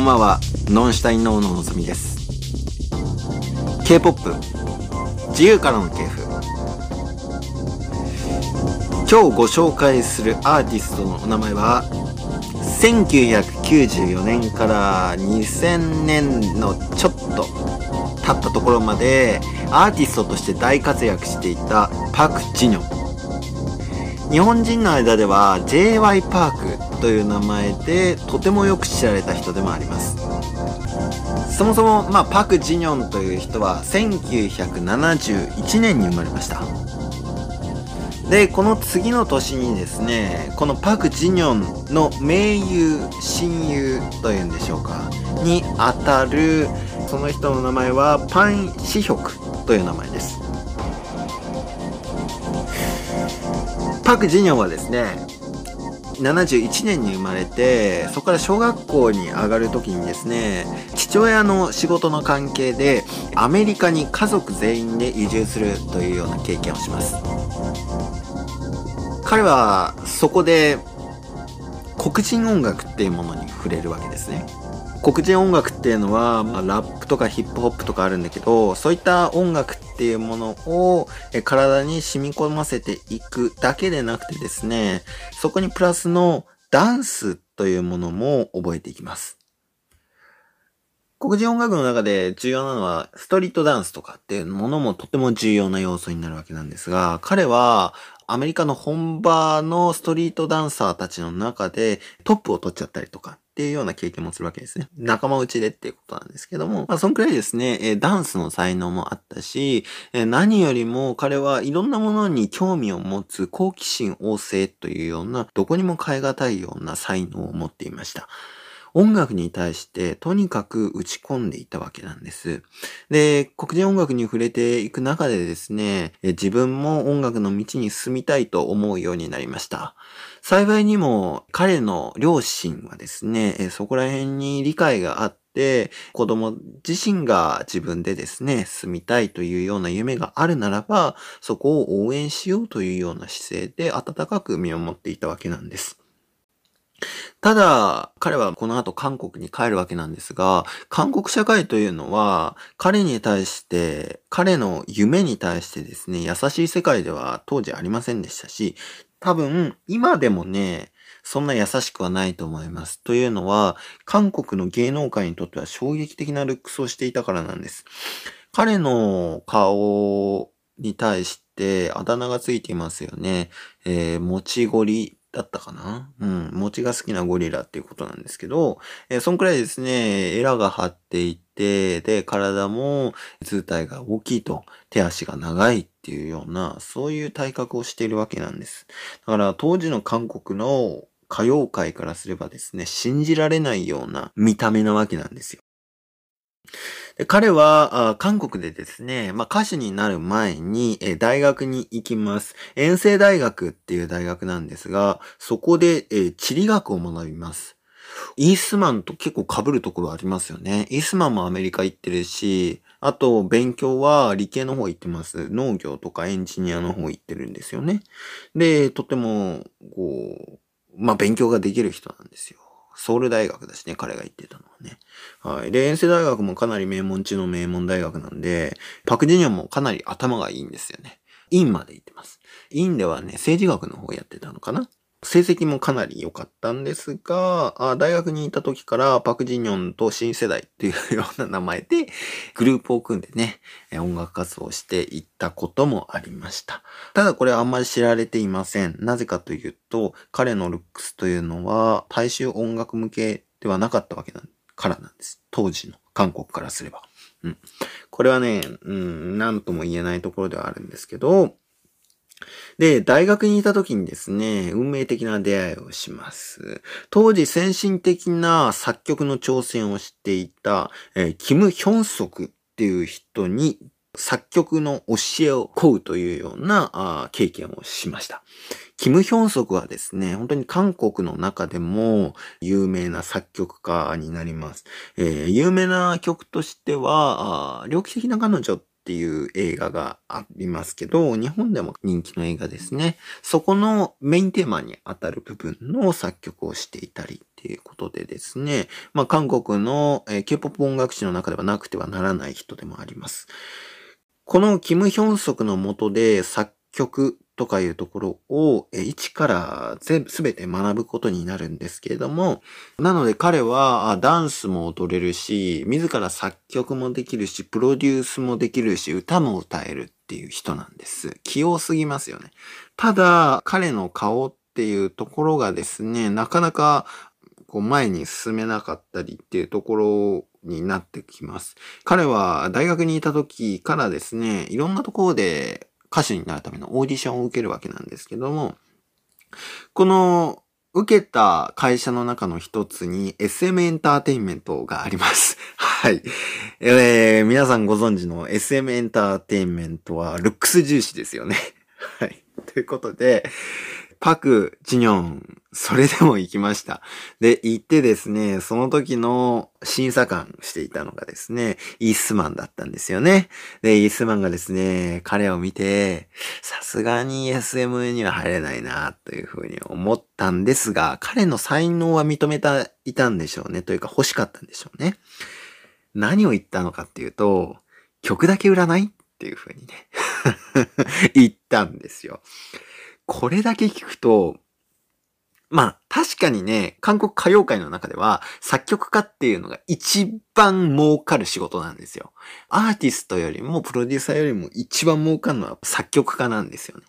んばんは、ノンシュタインノーののぞみです。K-POP、自由からの系譜。今日ご紹介するアーティストのお名前は、1994年から2000年のちょっと経ったところまでアーティストとして大活躍していたパク・ジニョン。日本人の間では J.Y. パークという名前でとてもよく知られた人でもあります。そもそも、まあ、パク・ジニョンという人は1971年に生まれました。で、この次の年にですね、このパク・ジニョンの盟友、親友というんでしょうか、にあたる、その人の名前はパン・シヒョクという名前です。パク・ジニョンはですね、71年に生まれて、そこから小学校に上がる時にですね、父親の仕事の関係でアメリカに家族全員で移住するというような経験をします。彼はそこで黒人音楽っていうものに触れるわけですね。黒人音楽っていうのは、まあ、ラップとかヒップホップとかあるんだけど、そういった音楽っていうものをえ体に染み込ませていくだけでなくてですね、そこにプラスのダンスというものも覚えていきます。黒人音楽の中で重要なのは、ストリートダンスとかっていうものもとても重要な要素になるわけなんですが、彼はアメリカの本場のストリートダンサーたちの中でトップを取っちゃったりとかっていうような経験もするわけですね。仲間内でっていうことなんですけども、まあそんくらいですね、えダンスの才能もあったし、え何よりも彼はいろんなものに興味を持つ好奇心旺盛というような、どこにも変え難いような才能を持っていました。音楽に対してとにかく打ち込んでいたわけなんです。で、黒人音楽に触れていく中でですね、自分も音楽の道に進みたいと思うようになりました。幸いにも彼の両親はですね、そこら辺に理解があって、子供自身が自分でですね、住みたいというような夢があるならば、そこを応援しようというような姿勢で温かく見守っていたわけなんです。ただ、彼はこの後韓国に帰るわけなんですが、韓国社会というのは、彼に対して、彼の夢に対してですね、優しい世界では当時ありませんでしたし、多分、今でもね、そんな優しくはないと思います。というのは、韓国の芸能界にとっては衝撃的なルックスをしていたからなんです。彼の顔に対してあだ名がついていますよね。えー、もちごりだったかな？うん。餅が好きなゴリラっていうことなんですけど、えー、そんくらいですね、エラが張っていて、で、体も図体が大きいと、手足が長いっていうような、そういう体格をしているわけなんです。だから当時の韓国の歌謡界からすればですね、信じられないような見た目なわけなんですよ。で彼は韓国でですね、まあ、歌手になる前に、え大学に行きます。遠征大学っていう大学なんですが、そこで、え地理学を学びます。イースマンと結構被るところありますよね。イースマンもアメリカ行ってるし、あと勉強は理系の方行ってます。農業とかエンジニアの方行ってるんですよね。で、とても、こう、まあ、勉強ができる人なんですよ。ソウル大学だしね、彼が言ってたのはね。はい。で、遠征大学もかなり名門中の名門大学なんで、パクジニョンもかなり頭がいいんですよね。インまで行ってます。院ではね、政治学の方やってたのかな成績もかなり良かったんですが、あ大学にいた時からパクジニョンと新世代っていうような名前でグループを組んでね、音楽活動をしていったこともありました。ただこれはあんまり知られていません。なぜかというと、彼のルックスというのは大衆音楽向けではなかったわけなからなんです。当時の韓国からすれば。うん。これはね、うん、なんとも言えないところではあるんですけど、で、大学にいた時にですね、運命的な出会いをします。当時先進的な作曲の挑戦をしていた、えー、キム・ヒョンソクっていう人に作曲の教えを請うというようなあ経験をしました。キム・ヒョンソクはですね、本当に韓国の中でも有名な作曲家になります。えー、有名な曲としては、猟奇的な彼女っっていう映画がありますけど、日本でも人気の映画ですね。そこのメインテーマに当たる部分の作曲をしていたりっていうことでですね、まあ韓国の、えー、K-POP 音楽史の中ではなくてはならない人でもあります。このキム・ヒョンソクの下で作曲とかいうところを、え一から全部、すべて学ぶことになるんですけれども、なので彼はダンスも踊れるし、自ら作曲もできるし、プロデュースもできるし、歌も歌えるっていう人なんです。器用すぎますよね。ただ、彼の顔っていうところがですね、なかなかこう前に進めなかったりっていうところになってきます。彼は大学にいた時からですね、いろんなところで歌手になるためのオーディションを受けるわけなんですけども、この受けた会社の中の一つに SM エンターテインメントがあります。はい。えー、皆さんご存知の SM エンターテインメントはルックス重視ですよね。はい。ということで、パク・ジニョン、それでも行きました。で、行ってですね、その時の審査官していたのがですね、イースマンだったんですよね。で、イースマンがですね、彼を見て、さすがに SMA には入れないな、というふうに思ったんですが、彼の才能は認めた、いたんでしょうね。というか欲しかったんでしょうね。何を言ったのかっていうと、曲だけ売らない？っていうふうにね 言ったんですよ。これだけ聞くと、まあ確かにね、韓国歌謡界の中では作曲家っていうのが一番儲かる仕事なんですよ。アーティストよりもプロデューサーよりも一番儲かるのは作曲家なんですよね。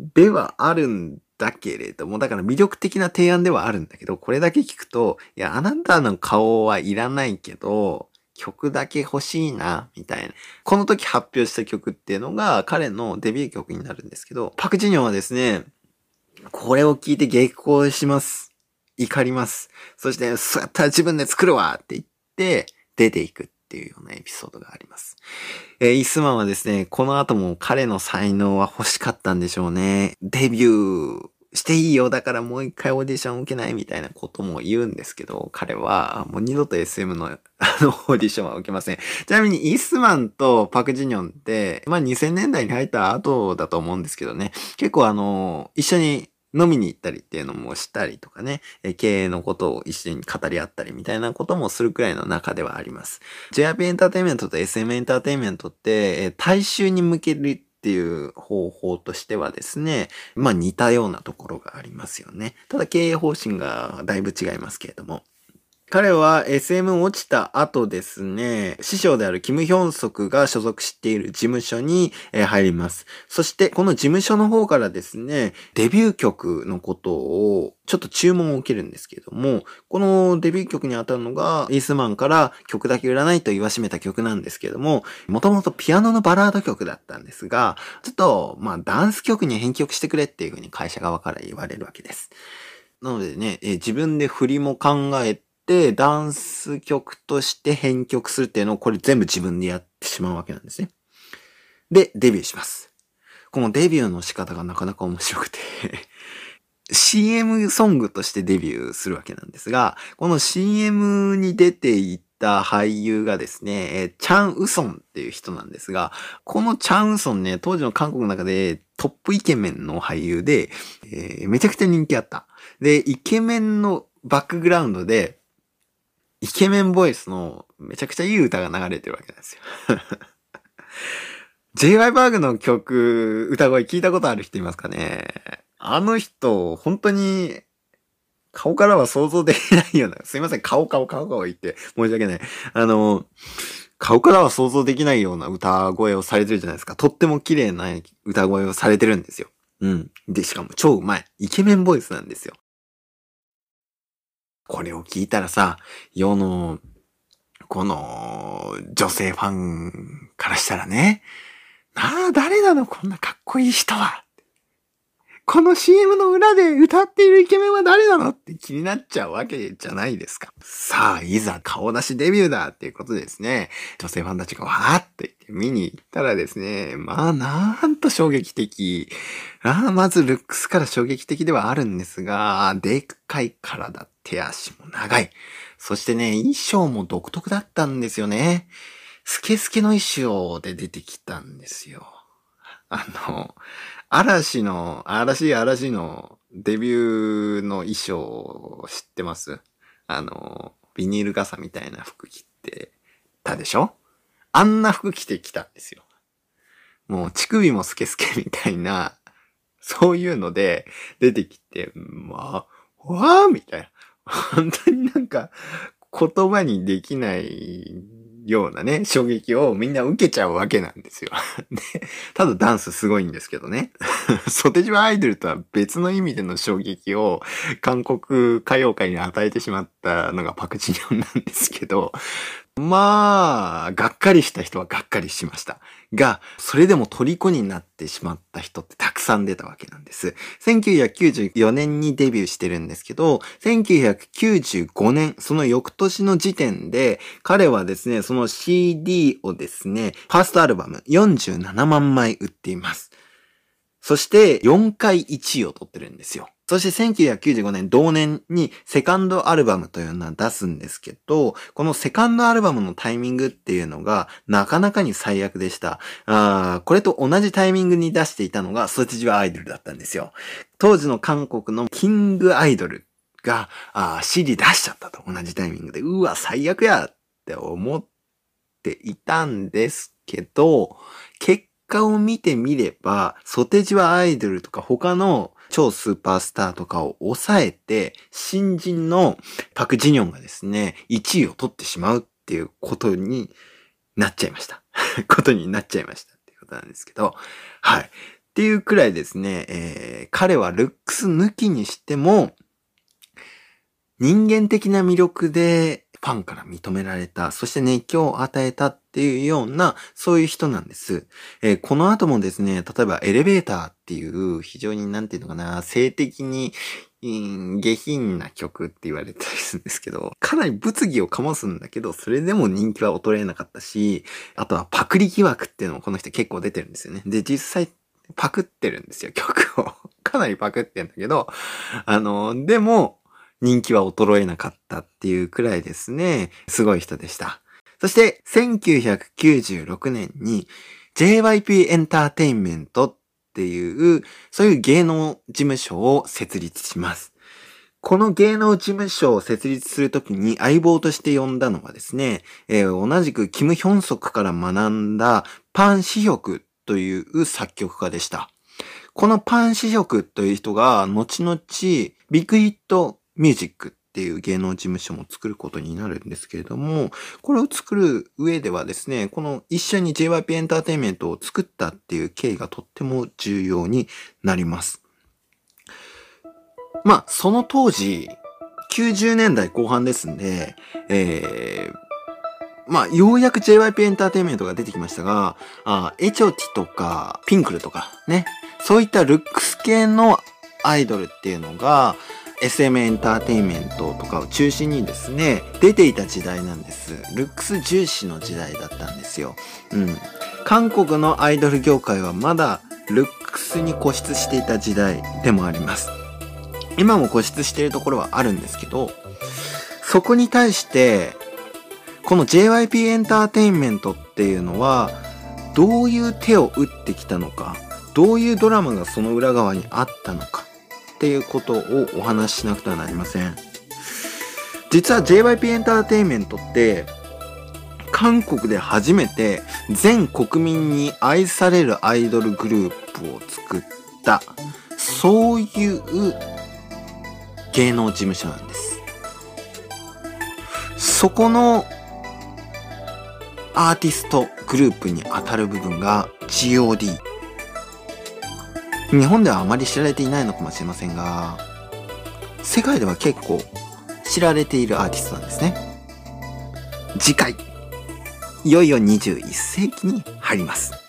ではあるんだけれども、だから魅力的な提案ではあるんだけど、これだけ聞くと、いや、あなたの顔はいらないけど、曲だけ欲しいな、みたいな。この時発表した曲っていうのが彼のデビュー曲になるんですけど、パクジニョンはですね、これを聞いて激高します。怒ります。そして、そうやったら自分で作るわって言って、出ていくっていうようなエピソードがあります。えー、イスマンはですね、この後も彼の才能は欲しかったんでしょうね。デビューしていいよ。だからもう一回オーディション受けないみたいなことも言うんですけど、彼はもう二度と SM のあのオーディションは受けません。ちなみにイースマンとパクジニョンって、まあ2000年代に入った後だと思うんですけどね、結構あの、一緒に飲みに行ったりっていうのもしたりとかね、経営のことを一緒に語り合ったりみたいなこともするくらいの中ではあります。JRP エンターテイメントと SM エンターテイメントって、大衆に向けるっていう方法としてはですね、まあ似たようなところがありますよね。ただ経営方針がだいぶ違いますけれども。彼は SM 落ちた後ですね、師匠であるキム・ヒョンソクが所属している事務所に入ります。そしてこの事務所の方からですね、デビュー曲のことをちょっと注文を受けるんですけれども、このデビュー曲に当たるのがイースマンから曲だけ売らないと言わしめた曲なんですけれども、もともとピアノのバラード曲だったんですが、ちょっとまあダンス曲に編曲してくれっていう風に会社側から言われるわけです。なのでね、自分で振りも考えて、ダンス曲として編曲するっていうのをこれ全部自分でやってしまうわけなんですね。で、デビューします。このデビューの仕方がなかなか面白くて CM ソングとしてデビューするわけなんですが、この CM に出ていた俳優がですね、チャン・ウソンっていう人なんですが、このチャン・ウソンね、当時の韓国の中でトップイケメンの俳優で、えー、めちゃくちゃ人気あった。で、イケメンのバックグラウンドで、イケメンボイスのめちゃくちゃいい歌が流れてるわけなんですよ j y バーグの曲、歌声聞いたことある人いますかね？あの人、本当に、顔からは想像できないような、すいません、顔顔顔顔言って申し訳ない。あの、顔からは想像できないような歌声をされてるじゃないですか。とっても綺麗な歌声をされてるんですよ。うん。で、しかも超うまい。イケメンボイスなんですよ。これを聞いたらさ、世の、この、女性ファンからしたらね、なあ、誰なの？こんなかっこいい人は。この CM の裏で歌っているイケメンは誰なの？って気になっちゃうわけじゃないですか。さあ、いざ顔出しデビューだっていうことですね。女性ファンたちがわーってって見に行ったらですね、まあなんと衝撃的。あまずルックスから衝撃的ではあるんですが、でっかい体、手足も長い。そしてね、衣装も独特だったんですよね。スケスケの衣装で出てきたんですよ。あの、嵐の、嵐嵐のデビューの衣装を知ってます？あの、ビニール傘みたいな服着てたでしょ？あんな服着てきたんですよ。もう乳首もスケスケみたいな、そういうので出てきて、まあ、わーみたいな。本当になんか言葉にできないようなね、衝撃をみんな受けちゃうわけなんですよ。で、ただダンスすごいんですけどね。ソテジワアイドルとは別の意味での衝撃を韓国歌謡界に与えてしまったのがパクチニョンなんですけど、まあ、がっかりした人はがっかりしました。が、それでも虜になってしまった人ってたくさん出たわけなんです。1994年にデビューしてるんですけど、1995年、その翌年の時点で、彼はですね、その CD をですね、ファーストアルバム47万枚売っています。そして4回1位を取ってるんですよ。そして1995年同年にセカンドアルバムというのは出すんですけど、このセカンドアルバムのタイミングっていうのがなかなかに最悪でした。あこれと同じタイミングに出していたのがソチジワアイドルだったんですよ。当時の韓国のキングアイドルがあ CD 出しちゃったと同じタイミングで、うわ、最悪やって思っていたんですけど、結果を見てみれば、ソテジワアイドルとか他の超スーパースターとかを抑えて、新人のパク・ジニョンがですね、1位を取ってしまうっていうことになっちゃいました。ことになっちゃいましたっていうことなんですけど、はい。っていうくらいですね、えー、彼はルックス抜きにしても、人間的な魅力でファンから認められた、そして熱狂を与えたっていうような、そういう人なんです。えー、この後もですね、例えばエレベーターっていう非常になんていうのかな、性的に下品な曲って言われたりするんですけど、かなり物議を醸すんだけど、それでも人気は衰えなかったし、あとはパクリ疑惑っていうのもこの人結構出てるんですよね。で、実際パクってるんですよ、曲を。かなりパクってんだけど、あの、でも、人気は衰えなかったっていうくらいですね、すごい人でした。そして、1996年に JYP エンターテインメントっていう、そういう芸能事務所を設立します。この芸能事務所を設立するときに相棒として呼んだのはですね、えー、同じくキム・ヒョンソクから学んだパン・シヒョクという作曲家でした。このパン・シヒョクという人が後々ビッグヒットミュージックっていう芸能事務所も作ることになるんですけれども、これを作る上ではですね、この一緒に JYP エンターテインメントを作ったっていう経緯がとっても重要になります。まあ、その当時、90年代後半ですんで、えー、まあ、ようやく JYP エンターテインメントが出てきましたが、あエチョティとか、ピンクルとか、ね、そういったルックス系のアイドルっていうのが、SM エンターテインメントとかを中心にですね、出ていた時代なんです。ルックス重視の時代だったんですよ。うん。韓国のアイドル業界はまだルックスに固執していた時代でもあります。今も固執しているところはあるんですけど、そこに対して、この JYP エンターテインメントっていうのは、どういう手を打ってきたのか、どういうドラマがその裏側にあったのか、っていうことをお話ししなくてはなりません。実は JYP エンターテインメントって韓国で初めて全国民に愛されるアイドルグループを作ったそういう芸能事務所なんです。そこのアーティストグループに当たる部分が GOD 日本ではあまり知られていないのかもしれませんが、世界では結構知られているアーティストなんですね。次回、いよいよ21世紀に入ります。